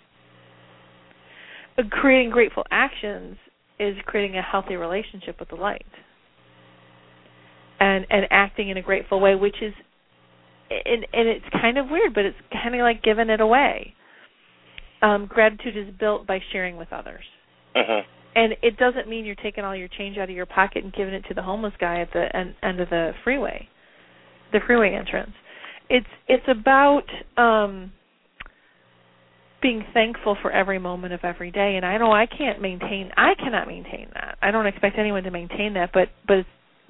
Uh, Creating grateful actions is creating a healthy relationship with the light. And and acting in a grateful way, which is and and it's kind of weird, but it's kind of like giving it away. Um, gratitude is built by sharing with others hmm and it doesn't mean you're taking all your change out of your pocket and giving it to the homeless guy at the end, end of the freeway, the freeway entrance. It's it's about um being thankful for every moment of every day and I know I can't maintain I cannot maintain that. I don't expect anyone to maintain that, but but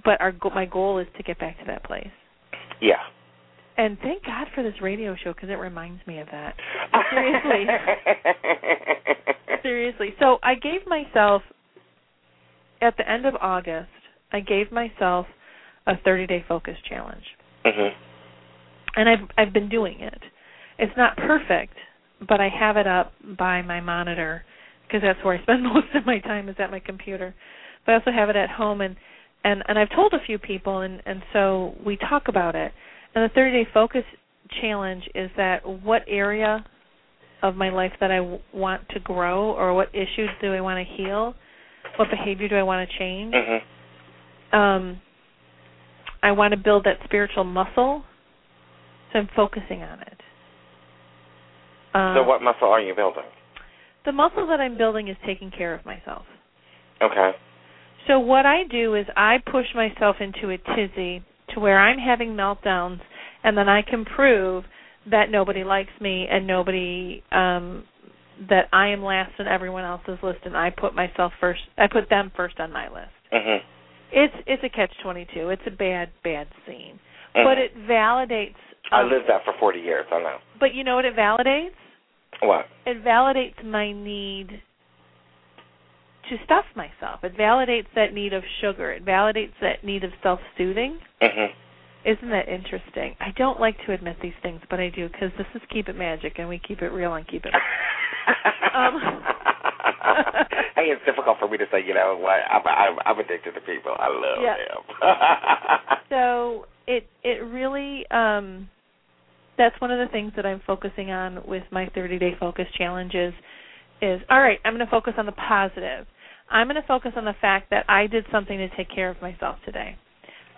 but our go- my goal is to get back to that place. Yeah. And thank God for this radio show because it reminds me of that. <laughs> Seriously. Seriously. So I gave myself at the end of August, I gave myself a 30-day focus challenge. hmm And I've I've been doing it. It's not perfect, but I have it up by my monitor because that's where I spend <laughs> most of my time is at my computer. But I also have it at home and and and I've told a few people and and so we talk about it. And the 30-day focus challenge is that what area of my life that I w- want to grow or what issues do I want to heal? What behavior do I want to change? hmm um I want to build that spiritual muscle. So I'm focusing on it. Um, so what muscle are you building? The muscle that I'm building is taking care of myself. Okay. So what I do is I push myself into a tizzy to where I'm having meltdowns, and then I can prove that nobody likes me and nobody um that I am last on everyone else's list, and I put myself first. I put them first on my list. Mhm. It's it's a catch twenty two. It's a bad bad scene, Mhm. but it validates. I lived that for 40 years. I know. But you know what it validates? What? It validates my need to stuff myself. It validates that need of sugar. It validates that need of self soothing. Mhm. Isn't that interesting? I don't like to admit these things, but I do because this is Keep It Magic, and we keep it real and keep it. <laughs> Um. hey, it's difficult for me to say. You know what? I'm I'm, I'm addicted to people. I love Yeah. them. <laughs> so it it really um that's one of the things that I'm focusing on with my 30 day focus challenges is all right, I'm going to focus on the positive. I'm going to focus on the fact that I did something to take care of myself today.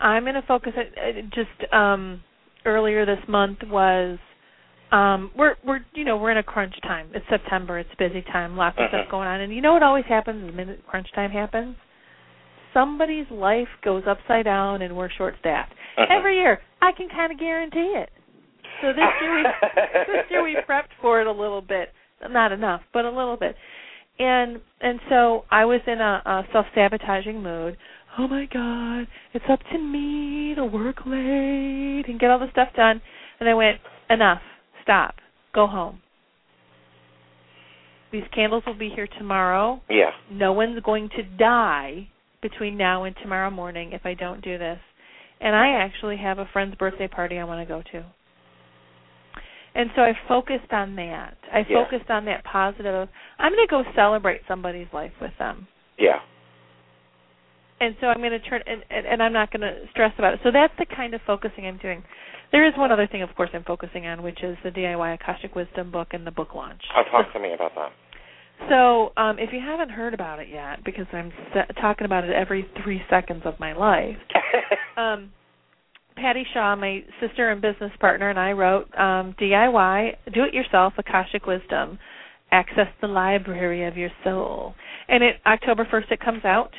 I'm going to focus at, uh, just um earlier this month was um we're we're you know we're in a crunch time. It's September. It's busy time. Lots of stuff Mhm. going on. And you know what always happens the minute crunch time happens? Somebody's life goes upside down and we're short staffed. Mhm. Every year, I can kind of guarantee it. So this year we <laughs> this year we prepped for it a little bit, not enough, but a little bit. And and so I was in a, a self sabotaging mood. Oh my God, it's up to me to work late and get all the stuff done. And I went, enough, stop, go home. These candles will be here tomorrow. yeah. No one's going to die between now and tomorrow morning if I don't do this. And I actually have a friend's birthday party I want to go to. And so I focused on that. I Yeah. focused on that positive. I'm going to go celebrate somebody's life with them. Yeah. And so I'm going to turn and, and, and I'm not going to stress about it. So that's the kind of focusing I'm doing. There is one other thing, of course, I'm focusing on, which is the DIY Akashic Wisdom book and the book launch. Oh, talk to me about that. So, um, if you haven't heard about it yet, because I'm se- talking about it every three seconds of my life, <laughs> um, Patty Shaw, my sister and business partner, and I wrote um, DIY, Do It Yourself, Akashic Wisdom, Access the Library of Your Soul. And it October 1st it comes out.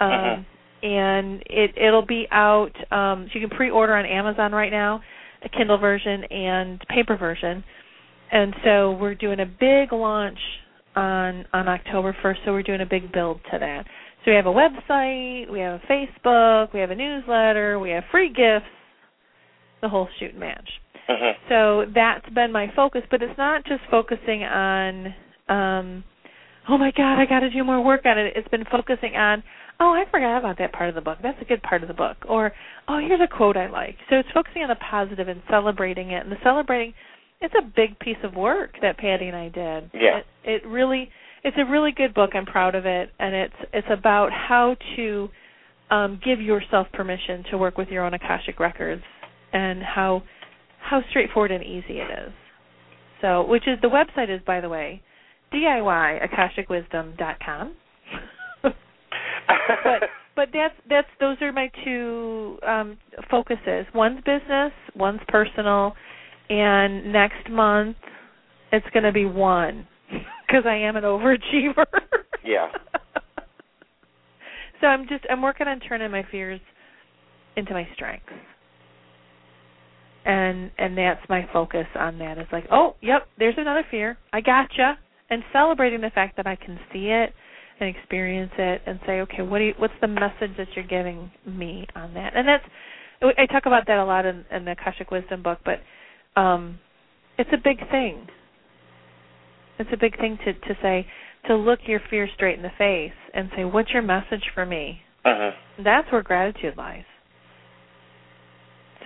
Um. And it it'll be out. Um, so you can pre-order on Amazon right now, a Kindle version and paper version. And so we're doing a big launch on on October 1st. So we're doing a big build to that. So we have a website, we have a Facebook, we have a newsletter, we have free gifts, the whole shoot and match. Mhm. So that's been my focus, but it's not just focusing on um oh my god, I got to do more work on it. It's been focusing on oh, I forgot about that part of the book. That's a good part of the book. Or oh, here's a quote I like. So it's focusing on the positive and celebrating it. And the celebrating it's a big piece of work that Patty and I did. Yeah. It, it really it's a really good book. I'm proud of it and it's it's about how to um give yourself permission to work with your own Akashic records and how how straightforward and easy it is. So, which is the website is by the way, DIYAkashicWisdom.com. <laughs> but but that's that's those are my two um focuses. One's business, one's personal, and next month it's going to be one <laughs> because I am an overachiever. <laughs> Yeah. so I'm just I'm working on turning my fears into my strengths. And and that's my focus on that. It's like, oh, yep, there's another fear. I gotcha. And celebrating the fact that I can see it and experience it and say, okay, what do you, what's the message that you're giving me on that? And that's I talk about that a lot in, in the Akashic Wisdom book, but um it's a big thing. It's a big thing to to say to look your fear straight in the face and say, what's your message for me? Mhm. That's where gratitude lies.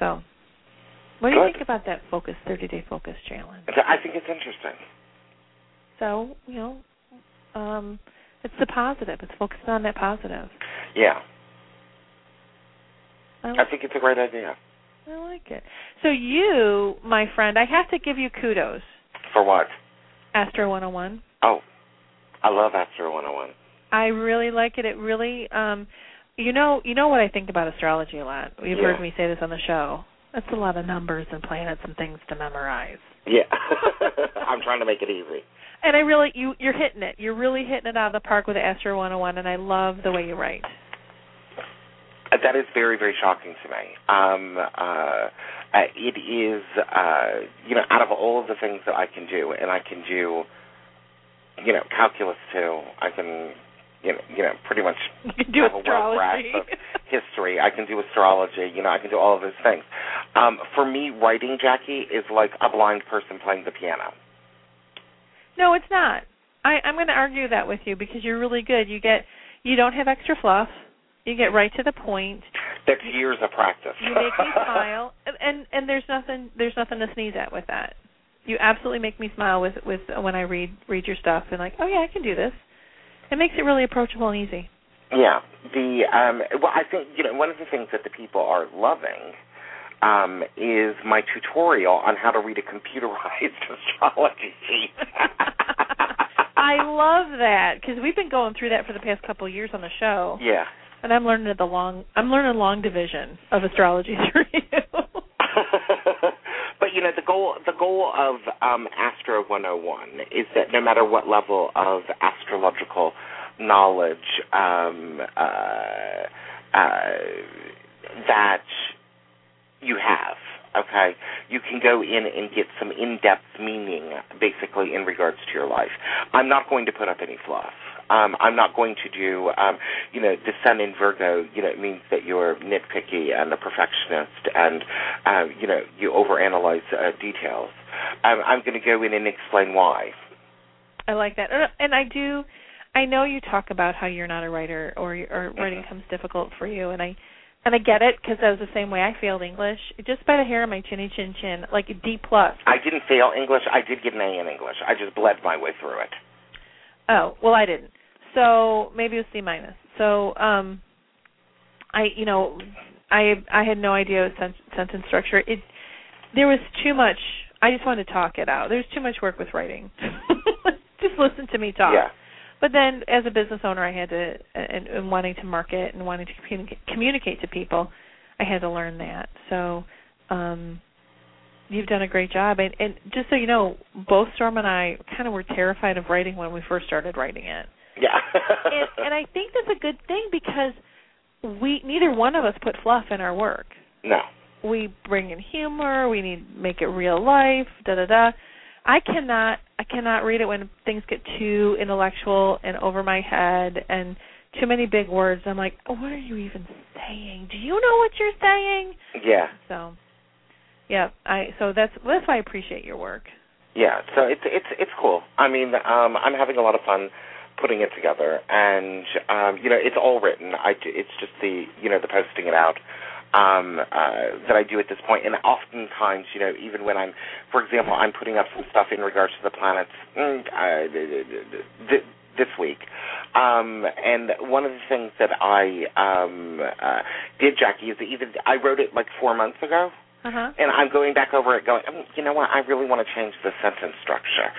So, what do you Good. think about that focus 30 day focus challenge? I think it's interesting. So, you know, um, it's the positive. It's focusing on that positive. Yeah. I I think it's a great idea. I like it. So, you, my friend, I have to give you kudos, For what? Astro 101. Oh, I love Astro 101. I really like it. It really, um, you know, you know what I think about astrology a lot. You've Yeah. heard me say this on the show. That's a lot of numbers and planets and things to memorize. Yeah, <laughs> I'm trying to make it easy. And I really, you, you're hitting it. You're really hitting it out of the park with Astro 101, and I love the way you write. Uh, That is very, very shocking to me. Um, uh, uh, it is, uh, you know, out of all of the things that I can do, and I can do, you know, calculus too. I can, you know, you know, pretty much <laughs> do have a grasp astrology. of history. I can do astrology. You know, I can do all of those things. Um, for me, writing Jacki is like a blind person playing the piano. No, it's not. I, I'm going to argue that with you because you're really good. You get, you don't have extra fluff. You get right to the point. That's years of practice. You make me <laughs> smile, and, and and there's nothing there's nothing to sneeze at with that. You absolutely make me smile with with when I read read your stuff and like, oh yeah, I can do this. It makes it really approachable and easy. Yeah, the um, well, I think you know one of the things that the people are loving um, is my tutorial on how to read a computerized <laughs> astrology sheet. <laughs> I love that because we've been going through that for the past couple of years on the show, yeah. and I'm learning the long I'm learning long division of astrology <laughs> through you. But you know the goal the goal of um, Astro 101 is that no matter what level of astrological knowledge um, uh, uh, that you have, okay, you can go in and get some in-depth meaning, basically in regards to your life. I'm not going to put up any fluff. Um, I'm not going to do, um, you know, the sun in Virgo, you know, it means that you're nitpicky and a perfectionist and, uh, you know, you overanalyze uh, details. Um, I'm going to go in and explain why. I like that, Uh, and I do. I know you talk about how you're not a writer, or or writing comes difficult for you, and I and I get it because that was the same way I failed English, just by the hair of my chinny chin chin, like a D plus. I didn't fail English. I did get an A in English. I just bled my way through it. Oh well, I didn't. So maybe it was C minus. So um, I you know I I had no idea of sen- sentence structure. It there was too much. I just wanted to talk it out. There's too much work with writing. <laughs> just listen to me talk. Yeah. But then, as a business owner, I had to, and, and wanting to market and wanting to communicate, communicate to people, I had to learn that. So, um, you've done a great job. And, and just so you know, both Storm and I kind of were terrified of writing when we first started writing it. Yeah. <laughs> and, and I think that's a good thing because we neither one of us put fluff in our work. no. We bring in humor. We need make it real life. Da da da. I cannot I cannot read it when things get too intellectual and over my head and too many big words. I'm like, oh, what are you even saying? Do you know what you're saying? Yeah. So, yeah, I so that's that's why I appreciate your work. Yeah, so it's it's it's cool. I mean, um, I'm having a lot of fun putting it together, and um, you know, it's all written. I it's just the you know the posting it out um, uh, that I do at this point. And oftentimes, you know, even when I'm, for example, I'm putting up some stuff in regards to the planets mm, uh, th- th- this week. Um, and one of the things that I um, uh, did, Jacki, is that even I wrote it like four months ago. Uh huh. And I'm going back over it, going, "Mm, you know what? I really want to change the sentence structure.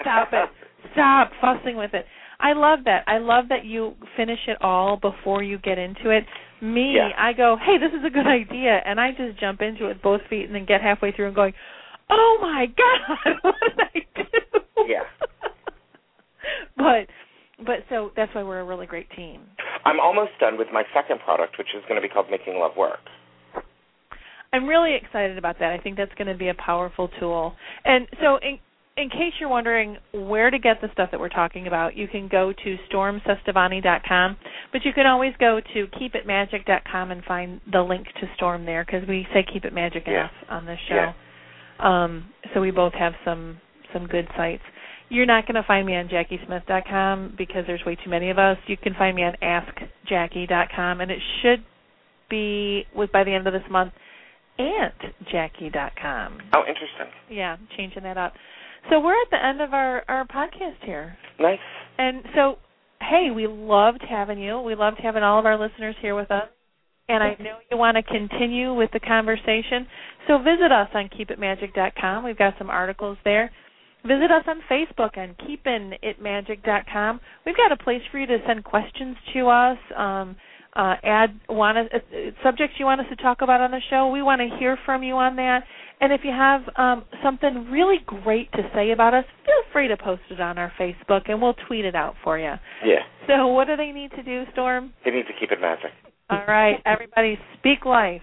Stop it. <laughs> Stop fussing with it. I love that. I love that you finish it all before you get into it. Me, Yeah. I go, hey, this is a good idea, and I just jump into it with both feet, and then get halfway through and going, oh my <laughs> god, what did I do? Yeah. <laughs> but, but so that's why we're a really great team. I'm almost done with my second product, which is going to be called Making Love Work. I'm really excited about that. I think that's going to be a powerful tool. And so, in, in case you're wondering where to get the stuff that we're talking about, you can go to stormcestavani.com, but you can always go to keepitmagic.com and find the link to Storm there because we say keep it magic Yeah. enough on this show. Um, so we both have some some good sites. You're not going to find me on jackiesmith.com because there's way too many of us. You can find me on askjackie.com, and it should be with by the end of this month auntjackie.com. Oh, interesting. Yeah, changing that up. So we're at the end of our our podcast here. Nice. And so, hey, we loved having you. We loved having all of our listeners here with us. And I know you want to continue with the conversation. So visit us on keepitmagic.com. We've got some articles there. Visit us on Facebook on keepinitmagic.com. We've got a place for you to send questions to us. Um, uh, add want uh, subjects you want us to talk about on the show. We want to hear from you on that. And if you have um, something really great to say about us, feel free to post it on our Facebook, and we'll tweet it out for you. Yeah. So, what do they need to do, Storm? They need to keep it magic. All right, everybody, speak life.